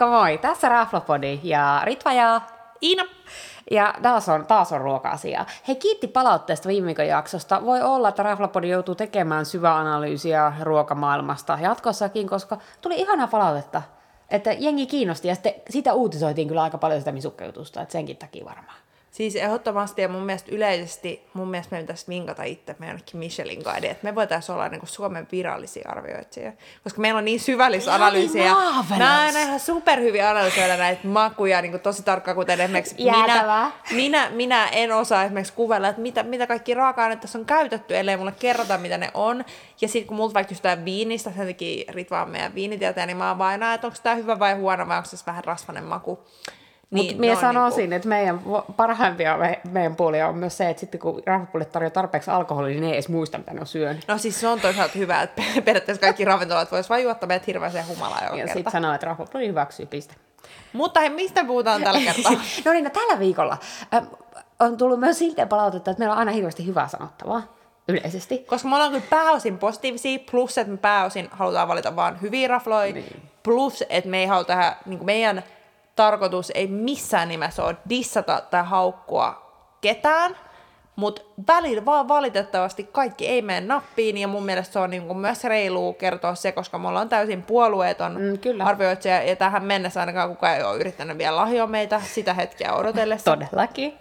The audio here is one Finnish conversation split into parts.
Moikka moi, tässä Raflopodi ja Ritva ja Iina. Ja taas on, taas on ruoka-asia. Hei, kiitti palautteesta viime viikon jaksosta. Voi olla, että Raflapodi joutuu tekemään syvää analyysiä ruokamaailmasta jatkossakin, koska tuli ihanaa palautetta, että jengi kiinnosti ja sitten sitä uutisoitiin kyllä aika paljon sitä misukkajutusta, että senkin takia varmaan. Siis ehdottomasti ja mun mielestä yleisesti, mun mielestä meidän pitäisi vinkata itse meidän Michelin guide, että me voitaisiin olla niin kuin Suomen virallisia arvioitsijia, koska meillä on niin syvällistä analyysiä. Mä en ihan superhyviä analysoida näitä makuja niin kuin tosi tarkkaan, kuten esimerkiksi minä, minä, minä, en osaa esimerkiksi kuvella, että mitä, mitä kaikki raaka-aineet tässä on käytetty, ellei mulle kerrota, mitä ne on. Ja sitten kun multa vaikka kysytään viinistä, sen takia Ritva on meidän viinitietäjä, niin mä oon vain että onko tämä hyvä vai huono vai onko tässä vähän rasvanen maku. Niin, Mutta minä sanoisin, niinku... että meidän parhaimpia me, meidän puolia on myös se, että sitten kun rahvapuolet tarjoaa tarpeeksi alkoholia, niin ne ei edes muista, mitä ne on syönyt. No siis se on toisaalta hyvä, että periaatteessa kaikki ravintolat voisivat vain juottaa meidät hirveäseen humalaan Ja sitten sanoo, että rahvapuli hyväksyy, piste. Mutta hei, mistä puhutaan tällä kertaa? no niin, no tällä viikolla äh, on tullut myös siltä palautetta, että meillä on aina hirveästi hyvää sanottavaa yleisesti. Koska me ollaan kyllä pääosin positiivisia, plus että me pääosin halutaan valita vaan hyviä rafloja, niin. plus että me ei haluta tehdä niin meidän tarkoitus ei missään nimessä ole dissata tai haukkua ketään, mutta välillä vaan valitettavasti kaikki ei mene nappiin, ja mun mielestä se on niin myös reilu kertoa se, koska me ollaan täysin puolueeton mm, kyllä. arvioitsija, ja tähän mennessä ainakaan kukaan ei ole yrittänyt vielä lahjoa meitä sitä hetkeä odotellessa. Todellakin.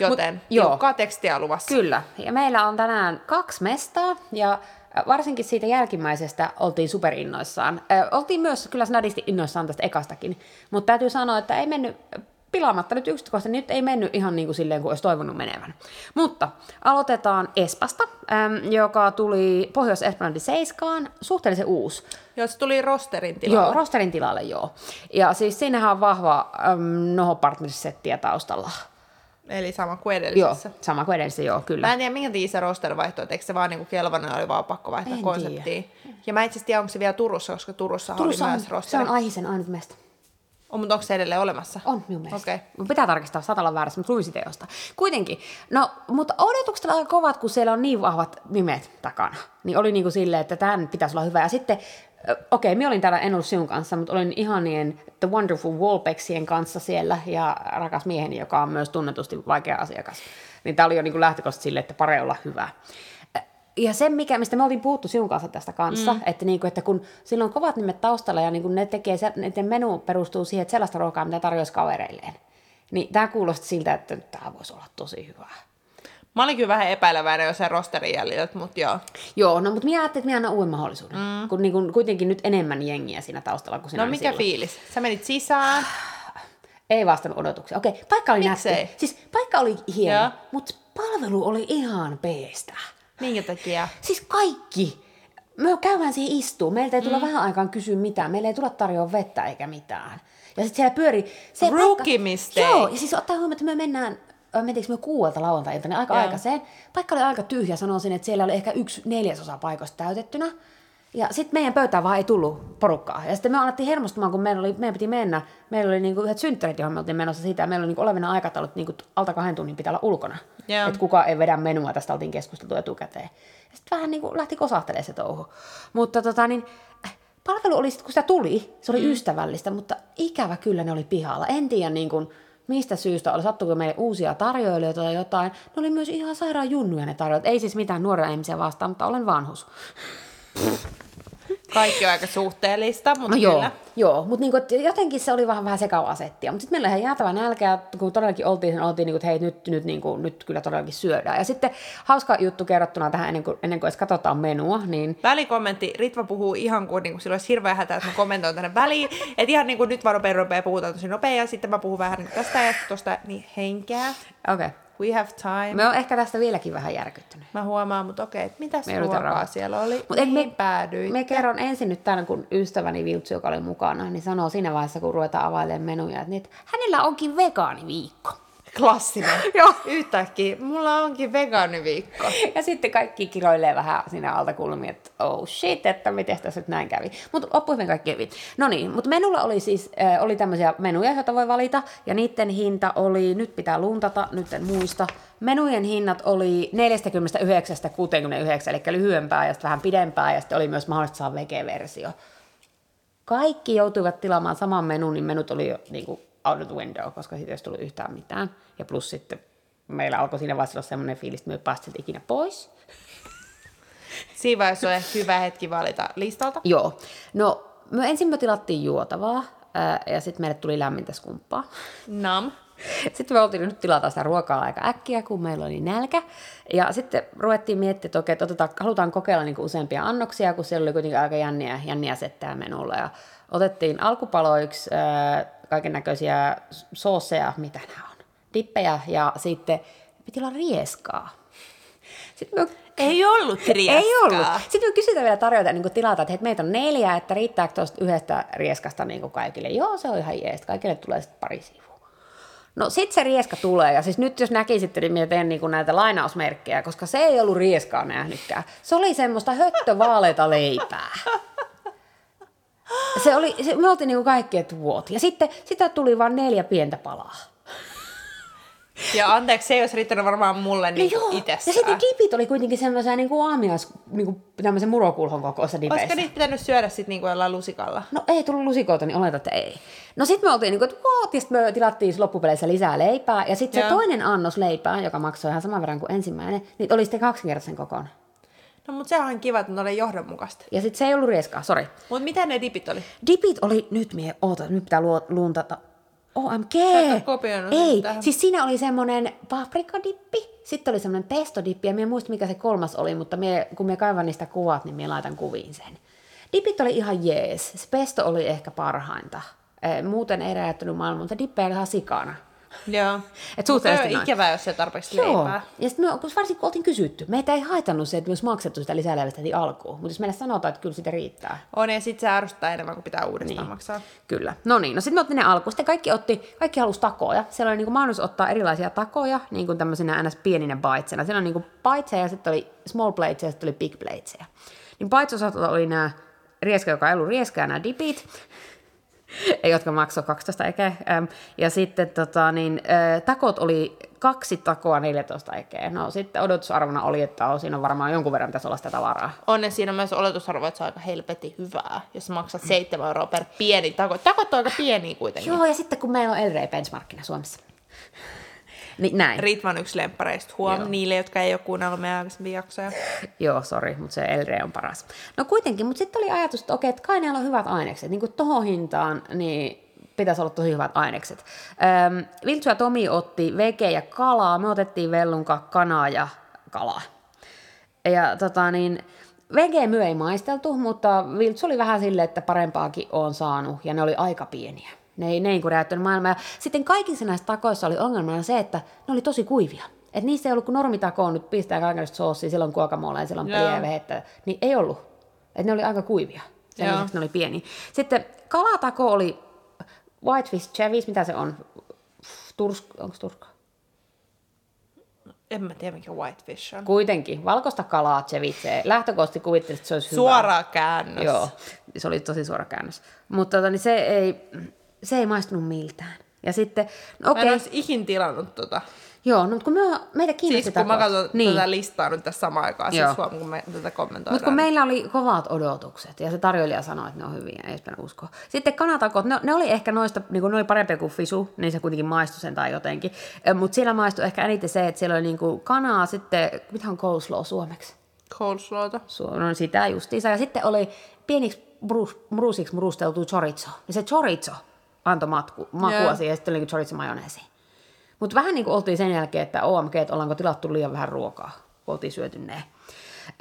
Joten Mut, tiukkaa tekstiä luvassa. Kyllä, ja meillä on tänään kaksi mestaa, ja varsinkin siitä jälkimmäisestä oltiin superinnoissaan. Oltiin myös kyllä snadisti innoissaan tästä ekastakin, mutta täytyy sanoa, että ei mennyt pilaamatta nyt yksityiskohta, nyt ei mennyt ihan niin kuin silleen kuin olisi toivonut menevän. Mutta aloitetaan Espasta, äm, joka tuli Pohjois-Esplanadi Seiskaan, suhteellisen uusi. Joo, se tuli rosterin tilalle. Joo, rosterin tilalle, joo. Ja siis siinähän on vahva äm, Noho Partners-settiä taustalla. Eli sama kuin edellisessä. Joo, sama kuin edellisessä, joo, kyllä. Mä en tiedä, minkä takia se roster vaihtoi, että eikö se vaan niinku kelvanen oli vaan pakko vaihtaa en konseptia. Tiedä. Ja mä itse asiassa tiedä, onko se vielä Turussa, koska Turussa, Turussa oli on, myös roster. Se on Aihisen ainut mesta. On, mutta onko se edelleen olemassa? On minun mielestä. Okay. Pitää tarkistaa, saattaa olla väärässä, mutta jostain. Kuitenkin, no, mutta odotukset aika kovat, kun siellä on niin vahvat nimet takana. Niin oli niin kuin silleen, että tämän pitäisi olla hyvä. Ja sitten okei, okay, minä olin täällä, en ollut sinun kanssa, mutta olin ihanien The Wonderful Wallbecksien kanssa siellä ja rakas mieheni, joka on myös tunnetusti vaikea asiakas. Niin tämä oli jo niin lähtökohtaisesti sille, että pare olla hyvä. Ja se, mikä, mistä me oltiin puhuttu sinun kanssa tästä kanssa, mm. että, niin kuin, että kun sillä on kovat nimet taustalla ja niin kuin ne tekee, ne menu perustuu siihen, että sellaista ruokaa, mitä tarjoaisi kavereilleen. Niin tämä kuulosti siltä, että tämä voisi olla tosi hyvää. Mä olin kyllä vähän epäileväinen jo sen rosterin jäljiltä, mutta joo. Joo, no mutta minä ajattelin, että minä annan uuden mahdollisuuden. Mm. Kun niin kun, kuitenkin nyt enemmän jengiä siinä taustalla kuin sinä No mikä silloin. fiilis? Sä menit sisään. Ei vastannut odotuksia. Okei, paikka oli nätti. Siis paikka oli hieno, mutta palvelu oli ihan peestä. Minkä takia? Siis kaikki. Me käydään siihen istuu. Meiltä ei tulla mm. vähän aikaan kysyä mitään. Meillä ei tulla tarjoa vettä eikä mitään. Ja sitten siellä pyöri... Se Rookie mistake. Joo, ja siis ottaa huomioon, että me mennään mentiinkö me kuuelta lauantai niin aika yeah. aikaiseen. Paikka oli aika tyhjä, sanoisin, että siellä oli ehkä yksi neljäsosa paikoista täytettynä. Ja sitten meidän pöytään vaan ei tullut porukkaa. Ja sitten me alettiin hermostumaan, kun meillä, oli, meidän piti mennä. Meillä oli niinku yhdet synttärit, johon me oltiin menossa siitä. Ja meillä oli niinku olevina aikataulut, niinku alta kahden tunnin pitää olla ulkona. Yeah. Että kuka ei vedä menua, tästä oltiin keskusteltu etukäteen. Ja sitten vähän niinku lähti kosahtelemaan se touhu. Mutta tota niin, palvelu oli sitten, kun sitä tuli, se oli mm. ystävällistä, mutta ikävä kyllä ne oli pihalla. En tiedä niin kuin, mistä syystä oli, sattuiko meille uusia tarjoilijoita tai jotain. Ne oli myös ihan sairaan junnuja ne tarjoilijat. Ei siis mitään nuoria ihmisiä vastaan, mutta olen vanhus. Kaikki on aika suhteellista, mutta no joo, joo, mutta niinku, jotenkin se oli vähän, vähän sekava asettia. Mutta sitten meillä oli ihan jäätävä nälkä, kun todellakin oltiin, niin oltiin niinku, että hei, nyt, nyt, niinku, nyt kyllä todellakin syödään. Ja sitten hauska juttu kerrottuna tähän ennen kuin, ennen kuin edes katsotaan menua. Niin... Välikommentti, Ritva puhuu ihan kuin, niin kuin silloin olisi hirveä hätä, että mä kommentoin tänne väliin. Että ihan niin kuin nyt vaan nopea, nopea puhutaan tosi nopea ja sitten mä puhun vähän niin tästä ja tuosta, niin henkeä. Okei. Okay. We have time. Me on ehkä tästä vieläkin vähän järkyttynyt. Mä huomaan, mutta okei, okay, mitä ruokaa siellä oli? Mut Mihin me, päädyitte? Me kerron ensin nyt tämän, kun ystäväni Viltsu, joka oli mukana, niin sanoo siinä vaiheessa, kun ruvetaan availemaan menuja, että, niin, että hänellä onkin vegaaniviikko. Klassinen. Joo. Yhtäkkiä, mulla onkin vegaaniviikko. ja sitten kaikki kiroilee vähän siinä altakulmiin, että oh shit, että miten tässä nyt näin kävi. Mutta loppuihin kaikki hyvin. No niin, mutta menulla oli siis äh, oli tämmöisiä menuja, joita voi valita, ja niiden hinta oli, nyt pitää luntata, nyt en muista, menujen hinnat oli 49-69, eli lyhyempää ja sitten vähän pidempää, ja sitten oli myös mahdollista saada vege-versio. Kaikki joutuivat tilaamaan saman menun, niin menut oli jo niin kuin out of the window, koska siitä ei olisi tullut yhtään mitään. Ja plus sitten meillä alkoi siinä vaiheessa olla semmoinen fiilis, että me ei ikinä pois. Siinä vaiheessa on ehkä hyvä hetki valita listalta. Joo. No, me ensin me tilattiin juotavaa, ja sitten meille tuli lämmintä skumppaa. Nam. Sitten me oltiin nyt tilata sitä ruokaa aika äkkiä, kun meillä oli nälkä. Ja sitten ruvettiin miettimään, että okei, että otetaan, halutaan kokeilla niin useampia annoksia, kun siellä oli kuitenkin aika jänniä, jänniä settää menulla. Ja otettiin alkupaloiksi kaiken näköisiä sooseja, mitä nämä on, dippejä, ja sitten piti olla rieskaa. Sitten me ei ollut rieskaa. Ei ollut. Sitten me kysytään vielä tarjota niin tilata, että meitä on neljä, että riittääkö tuosta yhdestä rieskasta niin kaikille. Joo, se on ihan jees. Kaikille tulee sitten pari sivua. No sit se rieska tulee, ja siis nyt jos näkisitte, niin minä teen niin näitä lainausmerkkejä, koska se ei ollut rieskaa nähnytkään. Se oli semmoista höttövaaleita leipää. Se oli, se, me oltiin niin kaikki, että vuoti. Ja sitten sitä tuli vain neljä pientä palaa. Ja anteeksi, se ei olisi riittänyt varmaan mulle niin no itsessään. Ja sitten dipit oli kuitenkin semmoisia niin kuin aamias, niin kuin tämmöisen murokulhon kokoisa dipeissä. Olisiko niitä pitänyt syödä sitten niin kuin jollain lusikalla? No ei tullut lusikoita, niin oletan, että ei. No sitten me oltiin niin kuin, että what? Ja sitten me tilattiin loppupeleissä lisää leipää. Ja sitten se toinen annos leipää, joka maksoi ihan saman verran kuin ensimmäinen, niin oli sitten kaksinkertaisen kokoon. No mutta sehän on kiva, että ne oli johdonmukaista. Ja sitten se ei ollut rieskaa, sori. Mutta mitä ne dipit oli? Dipit oli, nyt mie, oota, nyt pitää luuntata. OMG! Ei, tähän. siis siinä oli semmoinen paprikadippi, sitten oli semmoinen pestodippi, ja minä muista mikä se kolmas oli, mutta mie, kun me kaivan niistä kuvat, niin minä laitan kuviin sen. Dipit oli ihan jees, se pesto oli ehkä parhainta. Muuten ei räjäyttänyt maailmaa, mutta dippejä oli ihan sikana. Joo. Et suhteellisesti on ikävää, jos se tarpeeksi Joo. leipää. Ja sitten me, kun varsinkin kun oltiin kysytty, meitä ei haitannut se, että myös maksettu sitä lisäleivästä heti alkuun. Mutta jos meille sanotaan, että kyllä sitä riittää. On, ja sitten se ärsyttää enemmän, kun pitää uudestaan niin. maksaa. Kyllä. No niin, no sitten me otti ne alkuun. Sitten kaikki, otti, kaikki halusi takoja. Siellä oli niin kuin mahdollisuus ottaa erilaisia takoja, niin kuin tämmöisenä ns. pieninä bitesena. Siellä on niin kuin bitesia ja sitten oli small plates ja sitten oli big platesia. Niin bites oli nämä rieska, joka ei ollut rieska ja nämä dipit. jotka maksoi 12 ekeä. Ja sitten tota, niin, takot oli kaksi takoa 14 ekeä. No sitten odotusarvona oli, että on, siinä on varmaan jonkun verran pitäisi olla sitä tavaraa. On siinä myös oletusarvo, että se on aika helpeti hyvää, jos maksat 7 euroa per pieni tako. Takot on aika pieni kuitenkin. Joo, ja sitten kun meillä on Elrey benchmarkina Suomessa. Niin näin. Ritva on yksi lemppareista. Huom Joo. niille, jotka ei ole kuunnellut meidän aikaisempia jaksoja. Joo, sori, mutta se Elre on paras. No kuitenkin, mutta sitten oli ajatus, että okei, että kai on hyvät ainekset. Niin kuin tohon hintaan, niin pitäisi olla tosi hyvät ainekset. Öm, Viltsu ja Tomi otti veke ja kalaa. Me otettiin vellunka, kanaa ja kalaa. Ja tota niin, Vege myö ei maisteltu, mutta Viltsu oli vähän silleen, että parempaakin on saanut, ja ne oli aika pieniä. Ne ei, ne ei räjäyttänyt maailmaa. Ja sitten kaikissa näissä takoissa oli ongelmana se, että ne oli tosi kuivia. Et niissä ei ollut, kun normitako on nyt pistää kaikenlaista soossia, silloin kuokamolla ja silloin vehettä, niin ei ollut. Et ne oli aika kuivia. Sen lisäksi ne oli pieni. Sitten kalatako oli whitefish chevis, mitä se on? Tursk, onko turska? En mä tiedä, mikä whitefish on. Kuitenkin. Valkoista kalaa ceviche. Lähtökohtaisesti kuvittelin, että se olisi Suora hyvä. käännös. Joo, se oli tosi suora käännös. Mutta tota, niin se ei, se ei maistunut miltään. Ja sitten, no okei. Okay. Mä en olisi ikin tilannut tota. Joo, no, mutta kun me, meitä kiinnosti Siis kun mä katson niin. tätä listaa nyt tässä samaan aikaan, siis huom, kun me tätä kommentoidaan. Mutta kun meillä oli kovat odotukset, ja se tarjoilija sanoi, että ne on hyviä, ei pidä uskoa. Sitten kanatakot, ne, ne oli ehkä noista, niin kuin ne oli parempia kuin fisu, niin se kuitenkin maistui sen tai jotenkin. Mutta siellä maistui ehkä eniten se, että siellä oli niin kuin kanaa, sitten, mitä on coleslaw suomeksi? Coleslawta. Su- no sitä justiinsa. Ja sitten oli pieniksi brus, brusiksi murusteltu chorizo. Ja se chorizo antoi matku, makua yeah. siihen, ja sitten oli niin chorizo majoneesi. Mutta vähän niin kuin oltiin sen jälkeen, että OMG, että ollaanko tilattu liian vähän ruokaa, kun oltiin syöty ne.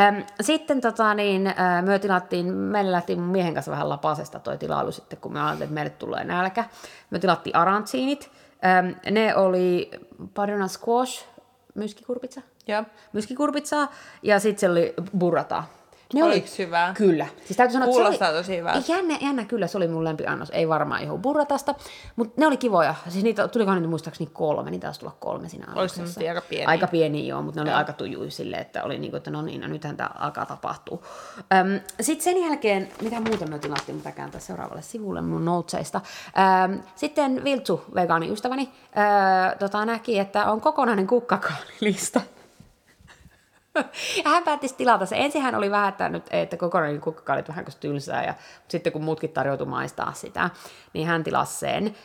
Ähm, sitten tota, niin, äh, me tilattiin, meillä lähti mun miehen kanssa vähän lapasesta toi tilailu sitten, kun me ajattelin, että meille tulee nälkä. Me tilattiin arantsiinit. Ähm, ne oli parina squash, myskikurpitsa. Ja. Myskikurpitsaa ja sitten se oli burrata. Ne Oliko oli, hyvää? Kyllä. Siis täytyy sanoa, Kuulostaa se oli, tosi hyvää. Jännä, jännä, kyllä, se oli mun lempiannos. Ei varmaan ihan burratasta, mutta ne oli kivoja. Siis niitä, tulikohan niitä muistaakseni kolme, niitä taisi tulla kolme siinä annoksessa. Oliko aika pieni? Aika pieni, joo, mutta ne oli ja. aika tujui silleen, että oli niin kuin, että no niin, no nythän tämä alkaa tapahtua. Öm, Sitten sen jälkeen, mitä muuta me tilattiin, mitä kääntää seuraavalle sivulle mun noutseista. Öm, sitten Viltsu, vegaani ystäväni, öö, tota, näki, että on kokonainen kukkakaalilista. Ja hän päätti tilata se. Ensin hän oli vähän, että, nyt, että kokonainen kukkakaali oli vähän tylsää, ja sitten kun muutkin tarjoutui maistaa sitä, niin hän tilasi sen.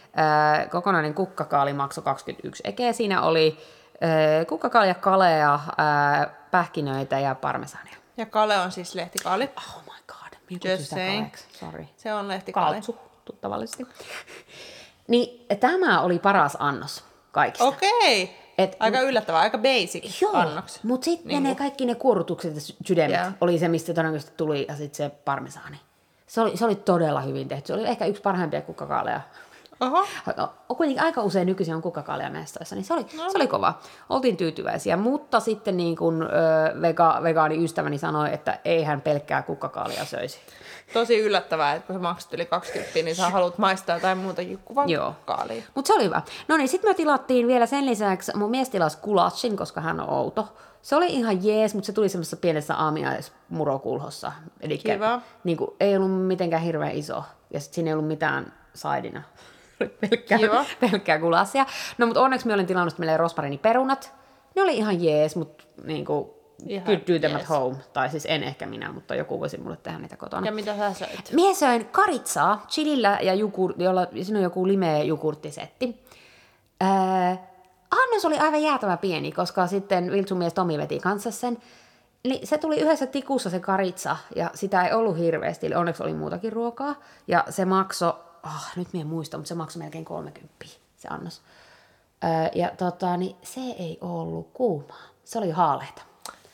kokonainen kukkakaali maksoi 21 ekeä. Siinä oli kukkakaalia, kalea, pähkinöitä ja parmesania. Ja kale on siis lehtikaali. Oh my god, minä Just Sorry. Se on lehtikaali. Kaltsu, tuttavallisesti. niin tämä oli paras annos kaikista. Okei. Okay. Et, aika yllättävää, aika basic joo, annoksi. mutta sitten niin ne kaikki ne kuorutukset ja sydämet yeah. oli se, mistä todennäköisesti tuli, ja sitten se parmesaani. Se oli, se oli todella hyvin tehty. Se oli ehkä yksi parhaimpia kukkakaaleja. Oho. Kuitenkin aika usein nykyisin on kukkakaalia mestoissa, niin se oli, no. se oli kova. Oltiin tyytyväisiä, mutta sitten niin kuin, ö, vega, vegaani ystäväni sanoi, että ei hän pelkkää kukkakaalia söisi tosi yllättävää, että kun sä maksat yli 20, niin sä haluat maistaa jotain muuta kuin vaan Joo. kaalia. Mutta se oli hyvä. No niin, sitten me tilattiin vielä sen lisäksi, mun mies tilasi kulatsin, koska hän on outo. Se oli ihan jees, mutta se tuli semmoisessa pienessä aamiaismurokulhossa. Eli. Niin kuin, ei ollut mitenkään hirveän iso. Ja sitten siinä ei ollut mitään saidina. pelkkää, pelkkää kulassia. No mutta onneksi me olin tilannut meille rosmarini perunat. Ne oli ihan jees, mutta niin kuin, Ihan, Could do them yes. at home. Tai siis en ehkä minä, mutta joku voisi mulle tehdä niitä kotona. Ja mitä sä söit? Mie söin karitsaa chilillä ja jukur, jolla, siinä on joku limeä jukurttisetti. Äh, annos oli aivan jäätävä pieni, koska sitten Viltsun mies Tomi veti kanssa sen. Niin se tuli yhdessä tikussa se karitsa, ja sitä ei ollut hirveästi, eli onneksi oli muutakin ruokaa. Ja se maksoi, oh, nyt minä muista, mutta se maksoi melkein 30 se annos. Öö, ja tota, niin se ei ollut kuumaa, se oli haaleita.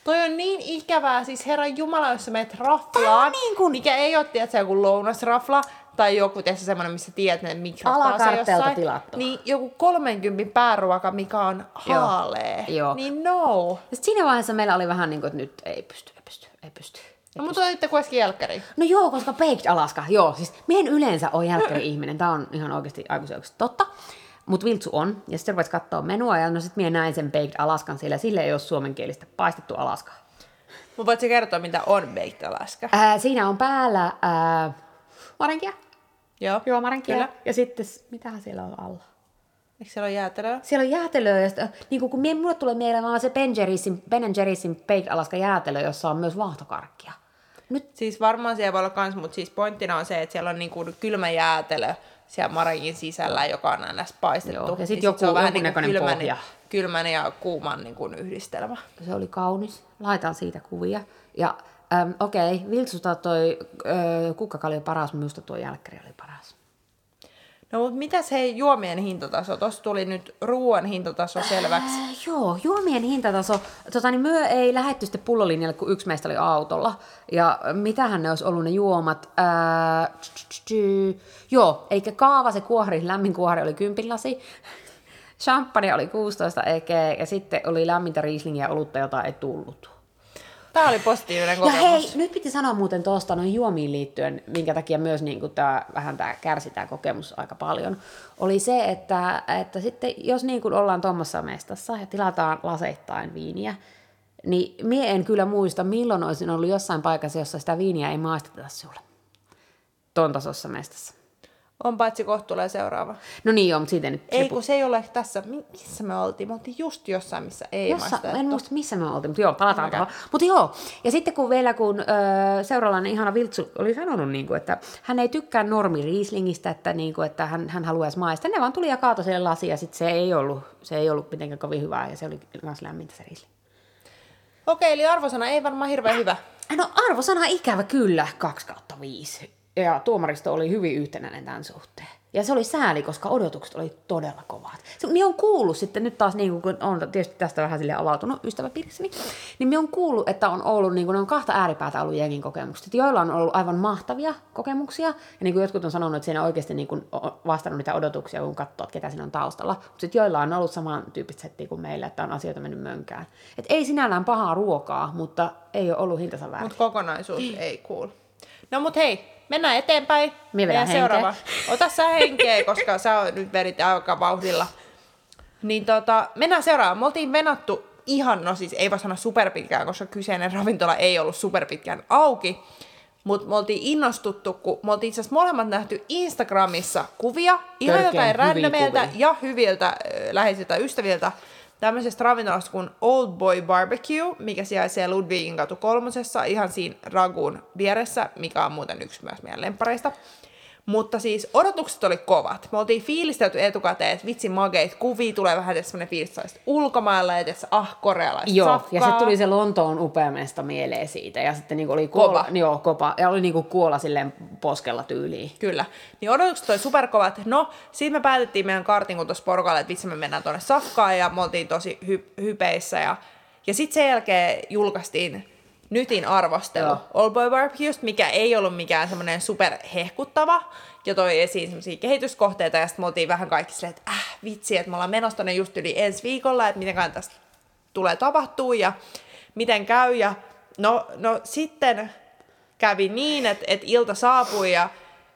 Toi on niin ikävää, siis herran jumala, jos sä menet raflaan, niin kun... mikä ei ole, tiedätkö, joku lounasrafla, tai joku tässä semmoinen, missä tiedät ne mikrot jossain. tilattu. Niin joku 30 pääruoka, mikä on haalee. Joo. Joo. Niin no. Ja siinä vaiheessa meillä oli vähän niin kuin, että nyt ei pysty, ei pysty, ei pysty. No mutta olitte kuitenkin jälkkäri. No joo, koska Baked Alaska, joo. Siis mien yleensä on jälkkäri-ihminen, tää on ihan oikeasti aikuisen totta. Mutta Viltsu on, ja sitten rupesi katsoa menua, ja no sitten minä näin sen Baked Alaskan, sillä sille ei ole suomenkielistä paistettu Alaska. Mutta voitko kertoa, mitä on Baked Alaska? Ää, siinä on päällä ää, marenkia. Joo, Joo marenkia. Kyllä. Ja sitten, mitähän siellä on alla? Eikö siellä ole jäätelöä? Siellä on jäätelöä, ja sitten, niin kun mie, mulle tulee mieleen vaan se Ben Jerry'sin, ben Jerry'sin Baked Alaska jäätelö, jossa on myös vaahtokarkkia. Nyt... Siis varmaan siellä voi olla kans, mutta siis pointtina on se, että siellä on niin kuin kylmä jäätelö, siellä maragin sisällä, joka on aina paistettu. Joo. Ja sitten joku, se on vähän niin kylmän, pohja. kylmän ja kuuman niin kuin yhdistelmä. Se oli kaunis. Laitan siitä kuvia. Ja okei, okay, Viltsusta toi äh, kukkakali paras, minusta tuo jälkkäri oli paras. No mutta mitäs hei juomien hintataso? Tuossa tuli nyt ruoan hintataso selväksi. Äh, joo, juomien hintataso. Tota, niin myö ei lähetty sitten pullolinjalle, kun yksi meistä oli autolla. Ja mitähän ne olisi ollut ne juomat? Äh, joo, eikä kaava se kuori, lämmin kuori oli kympinlasi. Champagne oli 16 ekeä ja sitten oli lämmintä riislingiä olutta, jota ei tullut. Tämä oli positiivinen kokemus. Ja hei, nyt piti sanoa muuten tuosta noin juomiin liittyen, minkä takia myös niin kuin tämä, vähän tämä kärsi tämä kokemus aika paljon, oli se, että, että sitten jos niin kuin ollaan tuommoissa mestassa ja tilataan laseittain viiniä, niin mie en kyllä muista, milloin olisin ollut jossain paikassa, jossa sitä viiniä ei maisteta sulle. Tuon tasossa mestassa. On paitsi kohta tulee seuraava. No niin joo, mutta siitä nyt... Ei, kun se ei ole tässä. Missä me oltiin? Me oltiin just jossain, missä ei Jossa, En muista, missä me oltiin, mutta joo, palataan okay. Mutta joo, ja sitten kun vielä kun öö, ihana Viltsu oli sanonut, niin kuin, että hän ei tykkää normi Rieslingistä, että, niin kuin, että hän, hän haluaisi maista. Ne vaan tuli ja kaatoi siellä lasi, ja sitten se ei ollut, se ei ollut mitenkään kovin hyvää, ja se oli myös lämmintä se Riesling. Okei, eli arvosana ei varmaan hirveän hyvä. No arvosana ikävä kyllä, 2 kautta 5 ja tuomaristo oli hyvin yhtenäinen tämän suhteen. Ja se oli sääli, koska odotukset oli todella kovat. Se, minä on kuullut sitten nyt taas, niin kun on tietysti tästä vähän sille avautunut ystäväpiirissäni, niin minä on kuullut, että on ollut, niin kun on kahta ääripäätä ollut jengin kokemukset. Joilla on ollut aivan mahtavia kokemuksia, ja niin kuin jotkut on sanonut, että siinä on oikeasti niin kun vastannut niitä odotuksia, kun katsoo, että ketä siinä on taustalla. Mutta sitten joilla on ollut samantyyppistä settiä kuin meillä, että on asioita mennyt mönkään. Et ei sinällään pahaa ruokaa, mutta ei ole ollut hintansa väärin. Mutta kokonaisuus ei kuulu. No mut hei, mennään eteenpäin. Minä seuraava. Ota sä henkeä, koska sä nyt verit aika vauhdilla. Niin tota, mennään seuraavaan. Me oltiin venattu ihan, no siis ei vaan sanoa superpitkään, koska kyseinen ravintola ei ollut superpitkään auki. Mutta me oltiin innostuttu, kun me oltiin itse asiassa molemmat nähty Instagramissa kuvia, ihan jotain randomeilta ja hyviltä äh, läheisiltä ystäviltä, tämmöisestä ravintolasta kuin Old Boy Barbecue, mikä sijaitsee Ludwigin katu kolmosessa, ihan siinä Ragun vieressä, mikä on muuten yksi myös meidän lempareista. Mutta siis odotukset oli kovat. Me oltiin fiilistelty etukäteen, että vitsi mageit kuvia, tulee vähän semmoinen fiilis ulkomailla, ja että ah, korealaista Joo, safkaa. ja sitten tuli se Lontoon upeamesta mieleen siitä, ja sitten niinku oli kuola, Kova. Joo, kopa, ja oli niinku kuola silleen poskella tyyliin. Kyllä. Niin odotukset oli superkovat. No, siitä me päätettiin meidän kartin, kun tuossa porukalle, että vitsi me mennään tuonne safkaan, ja me oltiin tosi hy- hypeissä. Ja, ja sitten sen jälkeen julkaistiin Nytin arvostelu. Joo. All Boy Barbecuesta, mikä ei ollut mikään semmoinen superhehkuttava, ja toi esiin semmoisia kehityskohteita, ja sitten me oltiin vähän kaikki silleen, että äh, vitsi, että me ollaan menossa tonne just yli ensi viikolla, että miten tästä tulee tapahtuu, ja miten käy, ja no, no sitten kävi niin, että, että ilta saapui, ja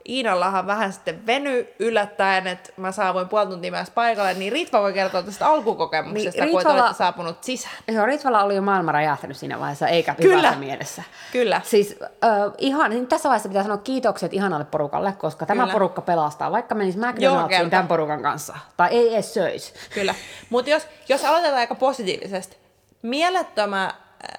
Iinallahan vähän sitten veny yllättäen, että mä saavuin puoli tuntia myös paikalle, niin Ritva voi kertoa tästä alkukokemuksesta, Niin, kun Ritvalla- te olette saapunut sisään. Joo, Ritvalla oli jo maailma räjähtänyt siinä vaiheessa, eikä Kyllä. mielessä. Kyllä. Siis äh, ihan, niin tässä vaiheessa pitää sanoa kiitokset ihanalle porukalle, koska tämä Kyllä. porukka pelastaa, vaikka McDonald'siin kerta. tämän porukan kanssa. Tai ei edes söisi. Kyllä. Mutta jos, jos aloitetaan aika positiivisesti, mielettömän, äh,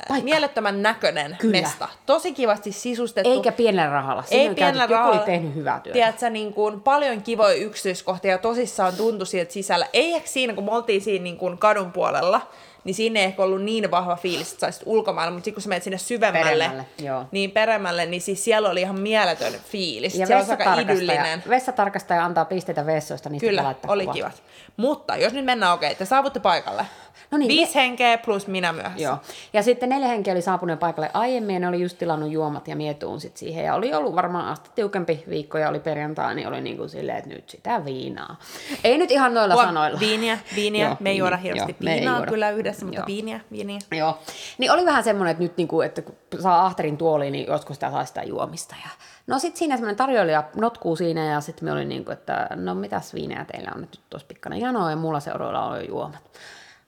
Paikka. mielettömän näköinen Kyllä. mesta. Tosi kivasti sisustettu. Eikä pienellä rahalla. Siinä ei pienellä käytetty, joku rahalla. oli tehnyt hyvää työtä. Tiedätkö, niin kuin paljon kivoja yksityiskohtia ja tosissaan tuntui sieltä sisällä. Ei ehkä siinä, kun me oltiin siinä niin kuin kadun puolella, niin siinä ei ehkä ollut niin vahva fiilis, että saisit ulkomailla, mutta sitten kun sä menet sinne syvemmälle, Peremmälle, joo. niin peremmälle, niin siis siellä oli ihan mieletön fiilis. Ja se on aika idyllinen. vessatarkastaja antaa pisteitä vessoista, niin Kyllä, oli kuvat. kivat. Mutta jos nyt mennään okei, te saavutte paikalle. No niin, Viisi henkeä plus minä myös. Joo. Ja sitten neljä henkeä oli saapunut paikalle aiemmin ja ne oli just tilannut juomat ja mietuun sit siihen. Ja oli ollut varmaan asti tiukempi viikko ja oli perjantai, niin oli niin kuin silleen, että nyt sitä viinaa. Ei nyt ihan noilla Huom, sanoilla. Viiniä, viiniä. Joo, me ei juoda hirveästi me viinaa juoda. kyllä yhdessä, mutta Joo. viiniä, viiniä. Joo. Niin oli vähän semmoinen, että nyt niinku, että kun saa ahterin tuoliin, niin joskus sitä saa sitä juomista. Ja... No sitten siinä semmoinen tarjoilija notkuu siinä ja sitten me oli niin kuin, että no mitäs viinejä teillä on nyt tuossa pikkainen jano ja mulla seuroilla on jo juomat.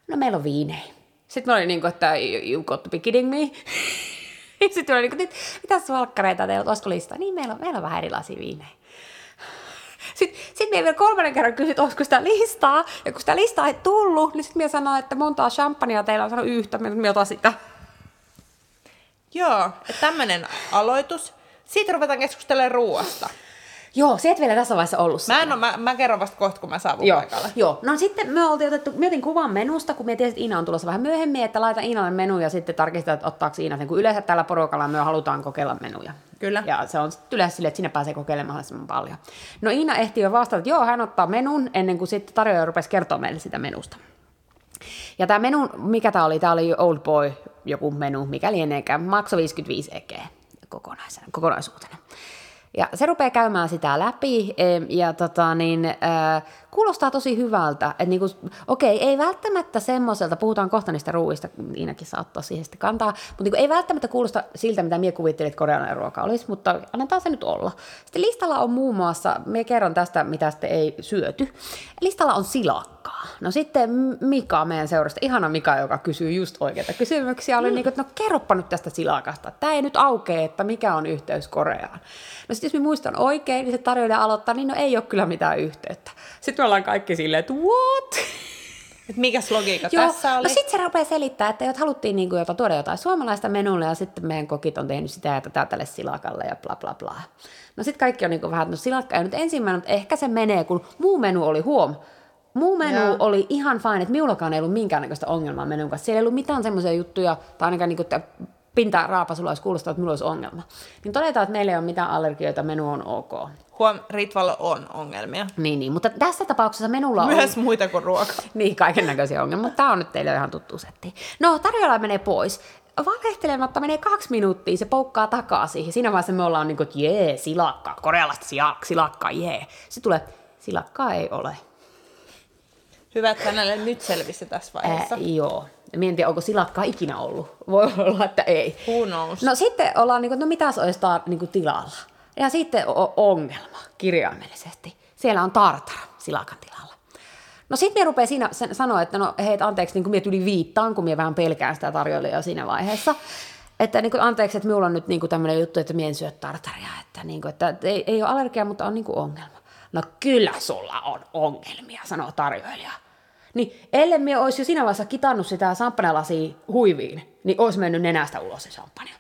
No meillä on viinejä. Sitten mä olin niin kuin, että you got to be kidding me. sitten oli niin kuin, että mitäs valkkareita teillä on, olisiko listaa? Niin meillä on, meillä on vähän erilaisia viinejä. Sitten sit minä vielä kolmannen kerran kysyin, että olisiko sitä listaa. Ja kun sitä listaa ei tullut, niin sitten minä sanoin, että montaa champagnea teillä on sanonut yhtä. Minä minä otan sitä. Joo, että tämmöinen aloitus. Siitä ruvetaan keskustelemaan ruoasta. Joo, se et vielä tässä vaiheessa ollut. Mä, en oo, mä, mä kerron vasta kohta, kun mä saavun Joo, paikalle. joo. No sitten me oltiin otettu, mä otin kuvan menusta, kun me tiesin, että Iina on tulossa vähän myöhemmin, että laita Iinalle menu ja sitten tarkistaa, että ottaako Iina sen, kun yleensä tällä porukalla me halutaan kokeilla menuja. Kyllä. Ja se on yleensä silleen, että sinne pääsee kokeilemaan mahdollisimman paljon. No Iina ehti jo vastata, että joo, hän ottaa menun, ennen kuin sitten tarjoaja rupesi kertoa meille sitä menusta. Ja tämä menu, mikä tämä oli? Tämä oli Old Boy, joku menu, mikä lieneekään, maksoi 55 ekeä kokonaisena, kokonaisuutena. Ja se rupeaa käymään sitä läpi, ja tota, niin, äh, kuulostaa tosi hyvältä. Että niinku, okei, ei välttämättä semmoiselta, puhutaan kohta niistä ruuista, Iinakin saa ottaa siihen sitten kantaa, mutta niinku, ei välttämättä kuulosta siltä, mitä mie kuvittelin, että korealainen ruoka olisi, mutta annetaan se nyt olla. Sitten listalla on muun muassa, me kerron tästä, mitä sitten ei syöty. Listalla on silakkaa. No sitten Mika meidän seurasta, ihana Mika, joka kysyy just oikeita kysymyksiä, oli mm. niin kuin, että no kerropa nyt tästä silakasta. Tämä ei nyt aukee, että mikä on yhteys Koreaan. No sitten jos mä muistan oikein, niin se tarjoilija aloittaa, niin no ei ole kyllä mitään yhteyttä. Sitten me ollaan kaikki silleen, että what? Et mikäs logiikka Joo, tässä oli? no sitten se rupeaa selittää, että jot haluttiin niin kuin, jota tuoda jotain suomalaista menulle ja sitten meidän kokit on tehnyt sitä ja tätä tälle silakalle ja bla bla bla. No sitten kaikki on niin kuin vähän, että no silakka ei nyt ensimmäinen, mutta ehkä se menee, kun muu menu oli huom. Muu menu Joo. oli ihan fine, että minullakaan ei ollut minkäännäköistä ongelmaa menun kanssa. Siellä ei ollut mitään semmoisia juttuja, tai ainakaan niin kuin, pinta raapasulla olisi kuulostaa, että minulla olisi ongelma. Niin todetaan, että meillä ei ole mitään allergioita, menu on ok. Huom, Ritvalla on ongelmia. Niin, niin, mutta tässä tapauksessa menulla on... Myös muita kuin ruoka. Niin, kaiken näköisiä ongelmia, mutta tämä on nyt teille ihan tuttu setti. No, tarjolla menee pois. Valehtelematta menee kaksi minuuttia, se poukkaa takaa siihen. Siinä vaiheessa me ollaan niin kuin, että jee, silakkaa, korealaista silakkaa, jee. Se tulee, silakkaa ei ole. Hyvä, että hänelle nyt selvisi tässä vaiheessa. Ää, joo. Mä en tiedä, onko silakkaa ikinä ollut. Voi olla, että ei. Who knows? No sitten ollaan, niin kuin, no mitäs olisi tar- niin kuin tilalla? Ja sitten o- ongelma kirjaimellisesti. Siellä on tartara silakan tilalla. No sitten me rupeaa siinä sanoa, että no hei, anteeksi, niin kuin minä tuli viittaan, kun minä vähän pelkään sitä tarjoilijaa siinä vaiheessa. Että niin kuin, anteeksi, että minulla on nyt niin kuin tämmöinen juttu, että minä en syö tartaria. Että, niin kuin, että ei, ei ole allergia, mutta on niin kuin ongelma. No kyllä sulla on ongelmia, sanoo tarjoilija. Niin ellei me olisi jo siinä vaiheessa kitannut sitä samppanjalasia huiviin, niin olisi mennyt nenästä ulos se champagne.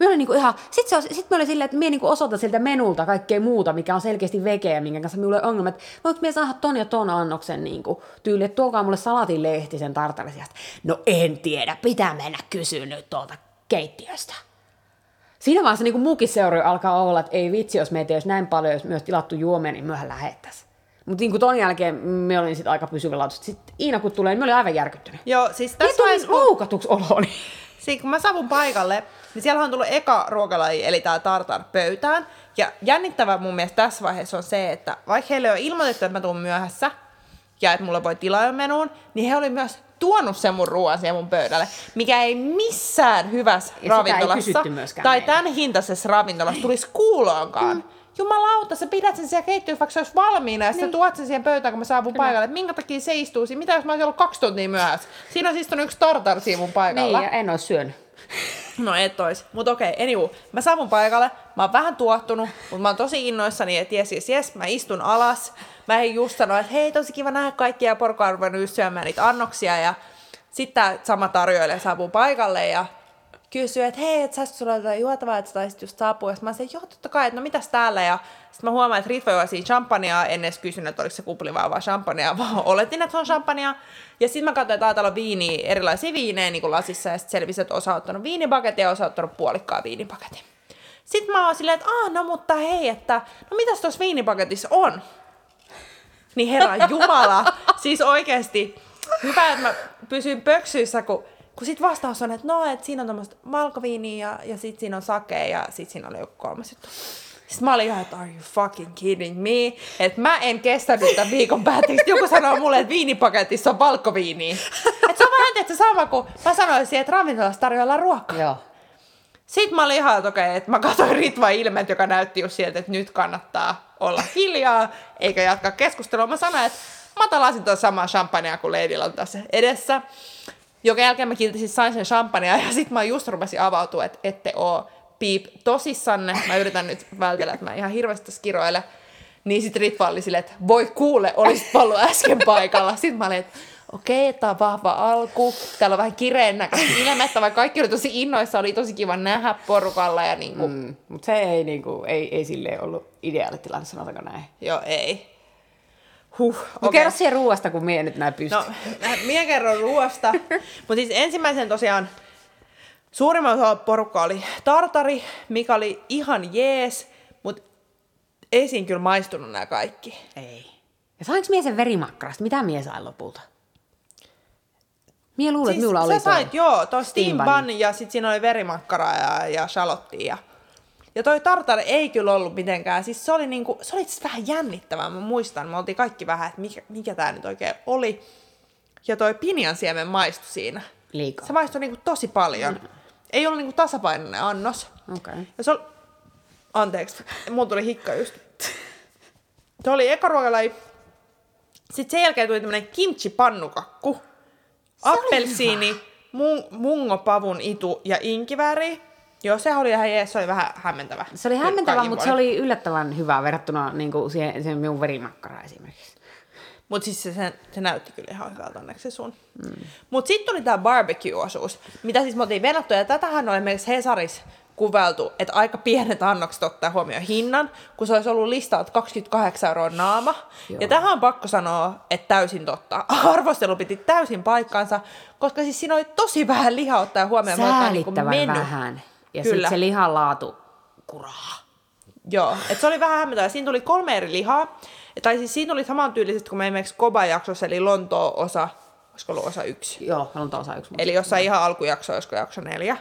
Me oli niinku ihan, sit, se, sit me oli silleen, että me niinku osoita siltä menulta kaikkea muuta, mikä on selkeästi vekeä, minkä kanssa minulle on ongelma, että voinko me saada ton ja ton annoksen niinku, tyyli, että tuokaa mulle salatin lehtisen tartarisiasta. No en tiedä, pitää mennä kysyä nyt tuolta keittiöstä. Siinä vaiheessa niin mukisseuri alkaa olla, että ei vitsi, jos meitä ei olisi näin paljon, jos myös tilattu juomia, niin myöhän lähettäisiin. Mutta niin ton jälkeen me olin sitten aika pysyvällä Sitten Iina kun tulee, niin me olin aivan järkyttynyt. Joo, siis tässä niin vaiheessa... loukatuksi olooni. Siis kun mä saavun paikalle, niin siellä on tullut eka ruokalaji, eli tää tartar pöytään. Ja jännittävää mun mielestä tässä vaiheessa on se, että vaikka heille on ilmoitettu, että mä tuun myöhässä, ja että mulla voi tilaa menuun, niin he oli myös tuonut sen mun ruoan siihen mun pöydälle, mikä ei missään hyvässä ja ravintolassa tai tämän hintaisessa ravintolassa tulisi kuuloonkaan. Mm. Jumalauta, sä pidät sen siellä keittiössä, vaikka se olisi valmiina, ja niin. sä tuot sen siihen pöytään, kun mä saavun Kyllä. paikalle. minkä takia se istuu siinä? Mitä jos mä olisin ollut kaksi tuntia myöhässä? Siinä on istunut yksi tartar siinä mun paikalla. Niin, ja en olisi syönyt. No et ois. Mut okei, okay, anyway. Mä saavun paikalle, mä oon vähän tuottunut, mutta mä oon tosi innoissani, että jes, jes, jes, mä istun alas. Mä en just sano, että hei, tosi kiva nähdä kaikkia, porukka on syömään niitä annoksia. Ja sitten tämä sama tarjoilija saapuu paikalle ja kysyy, että hei, että saisiko sulla jotain juotavaa, että sä taisit just saapua. Ja mä sanoin, joo, totta kai, että no mitäs täällä. Ja sitten mä huomaan, että Ritva juo siinä champagnea, en edes kysynyt, että oliko se kuplivaa vai champagnea, vaan oletin, että se on champagnea. Ja sitten mä katsoin, että täällä on viiniä, erilaisia viinejä niin kuin lasissa, ja sitten selvisi, että osa on ottanut viinipaketin ja osa on ottanut puolikkaa viinipaketin. Sitten mä oon silleen, että aah, no mutta hei, että no mitäs tuossa viinipaketissa on? Niin herra Jumala, siis oikeasti hyvä, että mä pysyn pöksyissä, kun, kun sit vastaus on, että no, että siinä on tämmöistä valkoviiniä ja, ja sit siinä on sakea ja sit siinä on joku kolmas juttu. Sitten mä olin ihan, että are you fucking kidding me? Että mä en kestänyt tämän viikon päätteeksi. Joku sanoo mulle, että viinipaketissa on valkoviiniä. Että se on vähän että sama kuin mä sanoisin, että ravintolassa tarjoillaan ruokaa. Joo. Sitten mä olin ihan, että okei, että mä katsoin Ritva ilmeet, joka näytti just sieltä, että nyt kannattaa olla hiljaa, eikä jatkaa keskustelua. Mä sanoin, että mä talasin tuon samaa champagnea kuin Leidillä on tässä edessä. Joka jälkeen mä siis sain sen champagnea ja sitten mä just rupesin avautua, että ette oo piip tosissanne. Mä yritän nyt vältellä, että mä ihan hirveästi skiroile. Niin sitten Ritva oli silleen, että voi kuule, olisit ollut äsken paikalla. Sitten mä olin, että okei, okay, tämä on vahva alku, täällä on vähän kireen näköistä ilmettä, vaikka kaikki oli tosi innoissa, oli tosi kiva nähdä porukalla. Ja niinku... mm, mutta se ei, niinku, ei, ei silleen ollut ideaalitilanne, sanotaanko näin. Joo, ei. Huh, okay. kerro siihen ruoasta, kun mie nyt näin pystyn. No, mie kerron ruoasta. Mutta siis ensimmäisen tosiaan suurimman osa porukka oli tartari, mikä oli ihan jees, mutta ei siinä kyllä maistunut nämä kaikki. Ei. Ja sainko mie sen verimakkarasta? Mitä mie sain lopulta? Mie luulen, siis että minulla oli sait, joo, toi steam bun ja sitten siinä oli verimakkara ja, ja shalottia ja ja toi tartare ei kyllä ollut mitenkään, siis se oli, niinku, se oli vähän jännittävää, mä muistan, me oltiin kaikki vähän, että mikä, mikä tämä nyt oikein oli. Ja toi pinjan siemen maistui siinä. Liikaa. Se maistui niinku tosi paljon. Mm. Ei ollut niinku tasapainoinen annos. Okay. Ja se oli... Anteeksi, mulla tuli hikka just. Se oli eka ruokalaji. Sitten sen jälkeen tuli tämmönen kimchi-pannukakku. Appelsiini, mu- mungopavun itu ja inkiväri. Joo, se oli ihan jees, se oli vähän hämmentävä. Se oli hämmentävä, mutta se oli yllättävän hyvä verrattuna niin kuin siihen, siihen minun verimakkaraan esimerkiksi. Mutta siis se, se, se, näytti kyllä ihan hyvältä onneksi se sun. Mm. Mutta sitten tuli tämä barbecue-osuus, mitä siis me oltiin venattu, ja tätähän on esimerkiksi Hesaris kuveltu, että aika pienet annokset ottaa huomioon hinnan, kun se olisi ollut listaut 28 euroa naama. Joo. Ja tähän on pakko sanoa, että täysin totta. Arvostelu piti täysin paikkansa, koska siis siinä oli tosi vähän lihaa ottaa huomioon. Säälittävän niin vähän. Ja sitten se lihan laatu kuraa. Joo, että se oli vähän hämmentävää. Siinä tuli kolme eri lihaa. Tai siis siinä oli samantyyliset kuin me esimerkiksi Koba-jaksossa, eli Lontoa osa, olisiko ollut osa yksi? Joo, Lontoa osa yksi. Eli jossain ihan alkujakso, olisiko jakso neljä.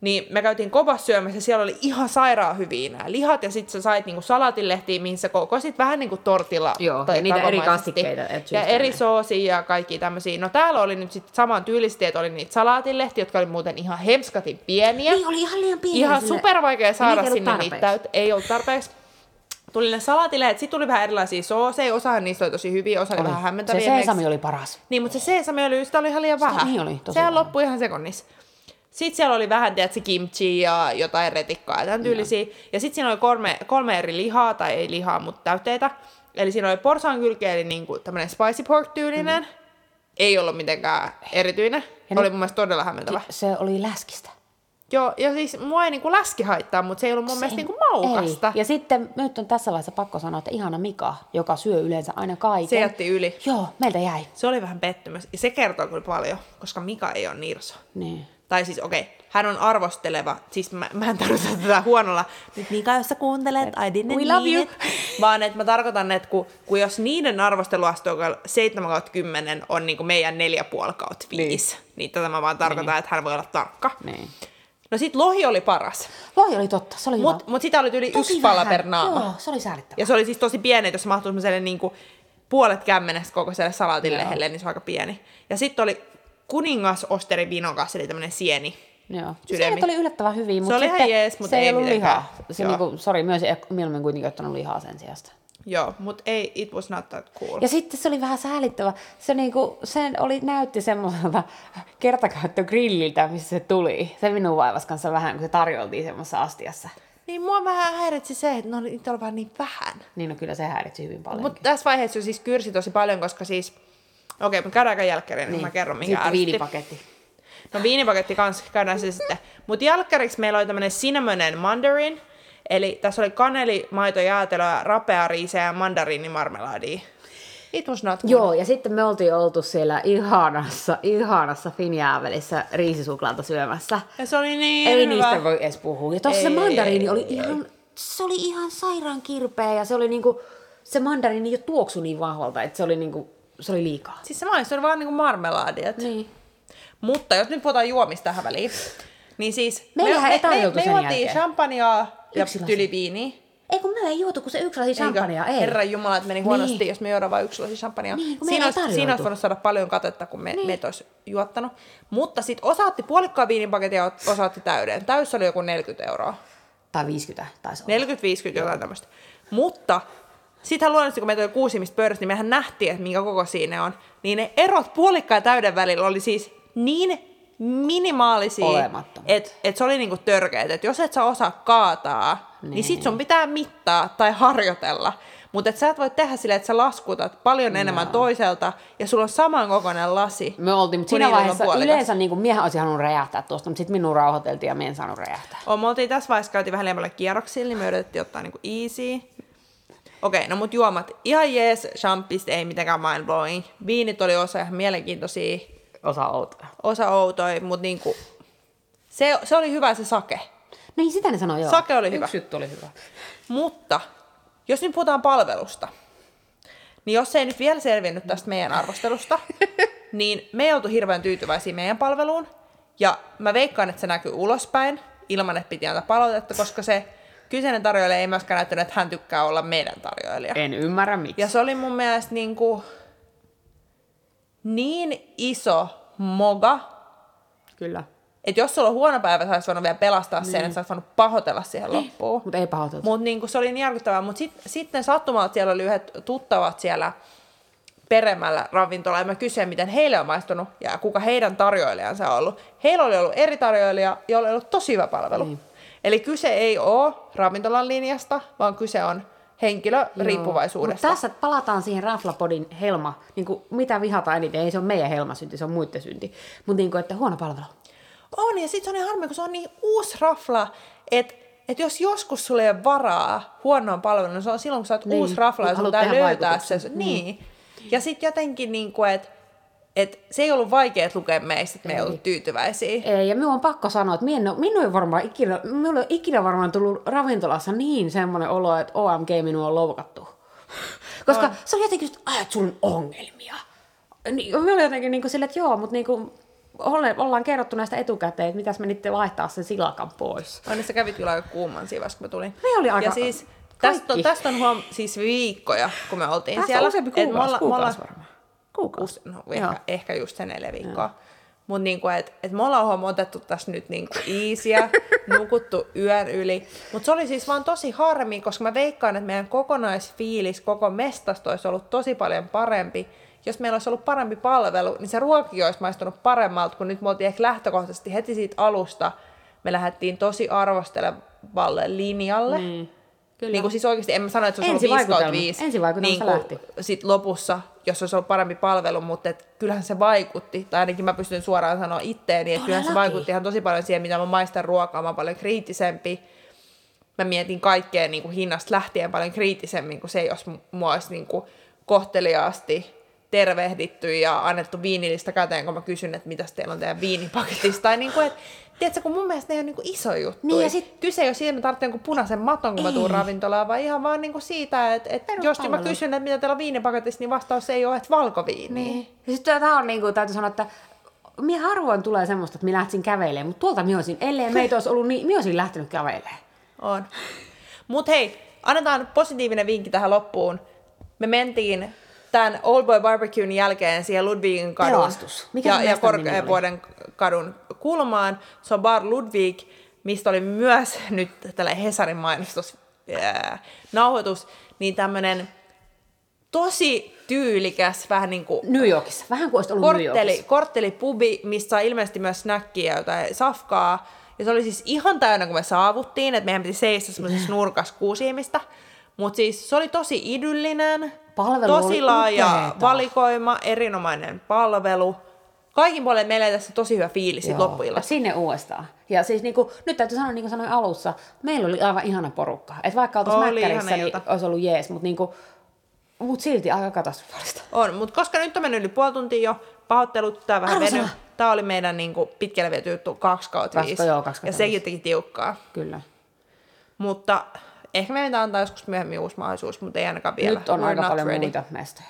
Niin me käytiin kovassa syömässä ja siellä oli ihan sairaan hyviä nämä lihat ja sitten sä sait niinku salatilehtiä, mihin sä kokosit vähän niinku tortilla. Joo, tai ja niitä eri kastikkeita. Ja eri soosia ja kaikki tämmöisiä. No täällä oli nyt sitten saman tyylisesti, että oli niitä salaatilehtiä, jotka oli muuten ihan hemskatin pieniä. Niin, oli ihan liian pieniä. Ihan super vaikea saada sinne niitä täyt. Ei ollut tarpeeksi. Tuli ne salatilehet, sitten tuli vähän erilaisia sooseja, osahan niistä oli tosi hyviä, osa oli, oli. vähän hämmentäviä. Se seesami oli paras. Niin, mutta se seesami oli, sitä oli ihan liian vähän. Niin oli, tosi Sehän loppui ihan sekonnissa. Sitten siellä oli vähän, tiedätkö, kimchi ja jotain retikkaa ja tämän tyylisiä. No. Ja sitten siinä oli kolme, kolme eri lihaa, tai ei lihaa, mutta täytteitä. Eli siinä oli porsaan kylkeä, eli niinku tämmöinen spicy pork tyylinen. Mm. ei ollut mitenkään erityinen. Ja oli nyt- mun mielestä todella hämmentävä. Se oli läskistä. Joo, ja siis mua ei niinku läski haittaa, mutta se ei ollut mun mielestä niinku maukasta. Ei. Ja sitten nyt on tässä vaiheessa pakko sanoa, että ihana Mika, joka syö yleensä aina kaiken. Se jätti yli. Joo, meiltä jäi. Se oli vähän pettymys. Ja se kertoo kyllä paljon, koska Mika ei ole nirso. Niin. Tai siis okei, okay, hän on arvosteleva, siis mä, mä en tarkoita tätä huonolla, nyt Mika, jos sä kuuntelet, I didn't We love you. it. Vaan että mä tarkoitan, että kun, kun jos niiden arvosteluasteikolla 7 kautta 10 on niin kuin meidän 4,5 kautta 5, niin. niin tätä mä vaan tarkoitan, niin. että hän voi olla tarkka. Niin. No sit lohi oli paras, Lohi oli totta, se oli mutta hyvä. mut sitä oli yli Tosi yksi pala per naama. Joo, se oli säälittävä. Ja se oli siis tosi pieni, että jos se mahtui semmoiselle niin kuin puolet kämmenestä kokoiselle salaatillehdelle, niin se on aika pieni. Ja sitten oli kuningas osteri vinokas, eli tämmöinen sieni. Joo. Sienet oli yllättävän hyviä, Se mutta oli ihan sitten jees, mutta se ei, ei ollut mitenkään. lihaa. Se Joo. niinku, sori, myös mieluummin kuitenkin ottanut lihaa sen sijasta. Joo, mutta ei, it was not that cool. Ja sitten se oli vähän säälittävä. Se, niinku, se oli, näytti semmoiselta kertakäyttögrilliltä, missä se tuli. Se minun vaivas kanssa vähän, kun se tarjoltiin semmoisessa astiassa. Niin mua vähän häiritsi se, että no, niitä oli vaan niin vähän. Niin no kyllä se häiritsi hyvin paljon. Mutta tässä vaiheessa jo siis kyrsi tosi paljon, koska siis... Okei, okay, mutta käydäänkö jälkkäriin, niin. mä kerron mikä Sitten ärsytti. viinipaketti. No viinipaketti kanssa, käydään se sitten. Mutta jälkkäriksi meillä oli tämmönen cinnamon and mandarin. Eli tässä oli kaneli, maito, jäätelöä, rapea riisiä ja mandariinimarmeladia. It was not good. Joo, ja sitten me oltiin oltu siellä ihanassa, ihanassa Finjäävelissä riisisuklaata syömässä. Ja se oli niin Ei hyvä. niistä voi edes puhua. Ja tossa se Ei, mandariini ei, oli ei. ihan, se oli ihan sairaan kirpeä ja se oli niinku, se mandariini jo tuoksui niin vahvalta, että se oli niinku, se oli liikaa. Siis se maistui oli vaan niinku marmeladia. Niin. Mutta jos nyt puhutaan juomista tähän väliin, niin siis Meillähän ei tarjoltu me, sen me juotiin champagnea ja tyliviiniä. Ei kun me ei juotu, kun se yksi lasi champagnea, ei. Herra Jumala, että meni huonosti, Niin. jos me juodaan vain yksi lasi champagnea. Niin, me siinä, olisi, tarjoltu. siinä olisi voinut saada paljon katetta, kun me, niin. me olisi juottanut. Mutta sitten osa otti puolikkaan viinipaketin ja osa otti täyden. Täys oli joku 40 euroa. Tai 50 taisi olla. 40-50 jotain tämmöistä. Mutta sittenhän luonnollisesti, kun meitä oli kuusi mistä pöydässä, niin mehän nähtiin, että minkä koko siinä on. Niin ne erot puolikkaan ja täyden välillä oli siis niin minimaalisia, että et se oli niinku törkeet. Että jos et sä osaa kaataa, niin, niin sit Niin. sun pitää mittaa tai harjoitella. Mutta sä et voi tehdä silleen, että sä laskutat paljon enemmän toiselta ja sulla on samankokoinen lasi. Me oltiin, mutta siinä vaiheessa yleensä niin kuin miehän olisi halunnut räjähtää tuosta, mutta sitten minun rauhoiteltiin ja me en saanut räjähtää. Oh, me oltiin tässä vaiheessa käytiin vähän liian kierroksilla, niin me yritettiin ottaa niinku easy. Okei, no mut juomat. Ihan jees, champista ei mitenkään mind blowing. Viinit oli osa ihan mielenkiintoisia, Osa outoja. osa outoja, mutta niinku, se, se oli hyvä se sake. Niin sitä ne sanoi joo. Sake oli hyvä. Yksi juttu oli hyvä. Mutta jos nyt puhutaan palvelusta, niin jos ei nyt vielä selvinnyt tästä meidän arvostelusta, niin me ei oltu hirveän tyytyväisiä meidän palveluun. Ja mä veikkaan, että se näkyy ulospäin, ilman että piti antaa palautetta, koska se kyseinen tarjoilija ei myöskään näyttänyt, että hän tykkää olla meidän tarjoilija. En ymmärrä miksi. Ja se oli mun mielestä niin, kuin, niin iso moga, Kyllä. että jos sulla on huono päivä, sä voinut vielä pelastaa sen, että sä olisit voinut pahoitella siihen loppuun. Mutta ei pahoiteltu. Mutta niinku, se oli niin järkyttävää. Mutta sit, sitten sattumalta siellä oli yhdet tuttavat siellä peremmällä ravintolalla. Ja mä kysyin, miten heille on maistunut ja kuka heidän tarjoilijansa on ollut. Heillä oli ollut eri tarjoilija, jolla oli ollut tosi hyvä palvelu. Niin. Eli kyse ei ole ravintolan linjasta, vaan kyse on henkilöriippuvaisuudesta. Mutta tässä palataan siihen Raflapodin helma, niin kuin, mitä vihataan eniten, ei se ole meidän helmasynti, se on muiden synti. Mutta niin kuin, että huono palvelu. On, ja sitten se on niin harmi, kun se on niin uusi rafla, että et jos joskus sulla ei ole varaa huonoon palveluun, niin se on silloin, kun sä oot Niin, uusi rafla ja sun pitää löytää se. vaikutuksen. Niin. Ja sitten jotenkin, niin kuin, että et se ei ollut vaikea lukea meistä, että me ei ollut tyytyväisiä. Ei, ja minun on pakko sanoa, että minun, minun ei varmaan ikinä, minulla ei ikinä varmaan tullut ravintolassa niin semmoinen olo, että OMG minua on loukattu. Koska On. se oli jotenkin just, "Ai, että sulla on ongelmia. Niin, me oli jotenkin niin kuin sille, että joo, mutta niin kuin, ole- ollaan kerrottu näistä etukäteen, että mitäs menitte vaihtaa sen silakan pois. Aina sä kävit kyllä aika kuuman siinä kun mä tulin. Me oli aika- ja siis tästä on, tästä on huom, siis viikkoja, kun me oltiin Tästä siellä. on useampi Et me kuukausi, olla- kuukausi varmaan. Kuukausi. Us, no, Joo. ehkä, ehkä just se neljä viikkoa. Mutta niinku, et, et me ollaan huom otettu tässä nyt niinku easyä, nukuttu yön yli. Mutta se oli siis vaan tosi harmi, koska mä veikkaan, että meidän kokonaisfiilis koko mestasta olisi ollut tosi paljon parempi. Jos meillä olisi ollut parempi palvelu, niin se ruoki olisi maistunut paremmalta, kun nyt me oltiin ehkä lähtökohtaisesti heti siitä alusta. Me lähdettiin tosi arvostelevalle linjalle. Niin. Kyllä. Niin kuin siis oikeasti en mä sano, että se olisi ollut 5 kautta 5. Ensivaikutelma niin lähti. Sit lopussa, jos olisi ollut parempi palvelu, mutta et kyllähän se vaikutti, tai ainakin mä pystyn suoraan sanoa itteeni, että kyllähän se vaikutti ihan tosi paljon siihen, mitä mä maistan ruokaa, mä oon paljon kriittisempi. Mä mietin kaikkea niin kuin hinnasta lähtien paljon kriittisemmin kuin se, jos mua olisi niin kuin kohteliaasti tervehditty ja annettu viinillistä käteen, kun mä kysyn, että mitäs teillä on teidän viinipaketissa. Tai niin kuin, että, tiedätkö, kun mun mielestä ne on niin kuin iso juttu. Niin, ja sit- Kyse ei ole siitä, että mä tarvitsen punaisen maton, kun mä tuun Ei. ravintolaan, vaan ihan vaan niin kuin siitä, että, että jos mä kysyn, että mitä teillä on viinipaketissa, niin vastaus ei ole, että valkoviini. Niin. Ja sitten tämä on niin kuin, täytyy sanoa, että minä harvoin tulee semmoista, että minä lähtisin kävelemään, mutta tuolta minä olisin, ellei meitä olisi ollut, niin minä olisin lähtenyt kävelemään. On. Mut hei, annetaan positiivinen vinkki tähän loppuun. Me mentiin tämän Old Boy Barbecue'n jälkeen siihen Ludwigin kadun Pelastus. Mikä ja, ja? Korkeavuoden kadun kulmaan. Se on Bar Ludwig, mistä oli myös nyt tällä Hesarin mainostus, ää, nauhoitus, niin tämmönen tosi tyylikäs, vähän niin kuin New Yorkissa. Vähän kuin olisi ollut New kortteli, Yorkissa. korttelipubi, missä on ilmeisesti myös snackia ja jotain safkaa. Ja se oli siis ihan täynnä, kun me saavuttiin, että meidän piti seistä semmoisessa nurkassa kuusi ihmistä. Mutta siis se oli tosi idyllinen, Palvelu tosi laaja upeeta. valikoima, erinomainen palvelu. Kaikin puolin meillä oli tässä tosi hyvä fiilis loppuillasta. Sinne uudestaan. Ja siis niin kuin, nyt täytyy sanoa, niin kuin sanoin alussa, meillä oli aivan ihana porukka. Että vaikka oltaisiin mäkkärissä, niin ilta. olisi ollut jees, mutta niin kuin, mut silti aika katastrofaalista. On, mutta koska nyt on mennyt yli puoli tuntia jo, pahoittelut, tämä vähän Arvosana. veny. Tämä oli meidän niin kuin, pitkälle viety juttu, kaksi kautta Kaksi- viisi. joo, kaksi ja kautta sekin teki tiukkaa. Kyllä. Mutta ehkä meidän antaa joskus myöhemmin uusi mahdollisuus, mutta ei ainakaan vielä. Nyt on We're aika paljon ready. muita mestoja.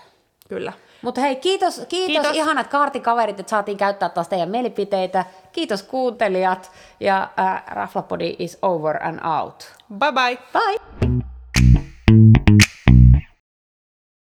Kyllä. Mutta hei, kiitos, kiitos, Kiitos. kiitos ihanat kaartikaverit, että saatiin käyttää taas teidän mielipiteitä. Kiitos kuuntelijat ja äh, Raflapodi is over and out. Bye bye! Bye!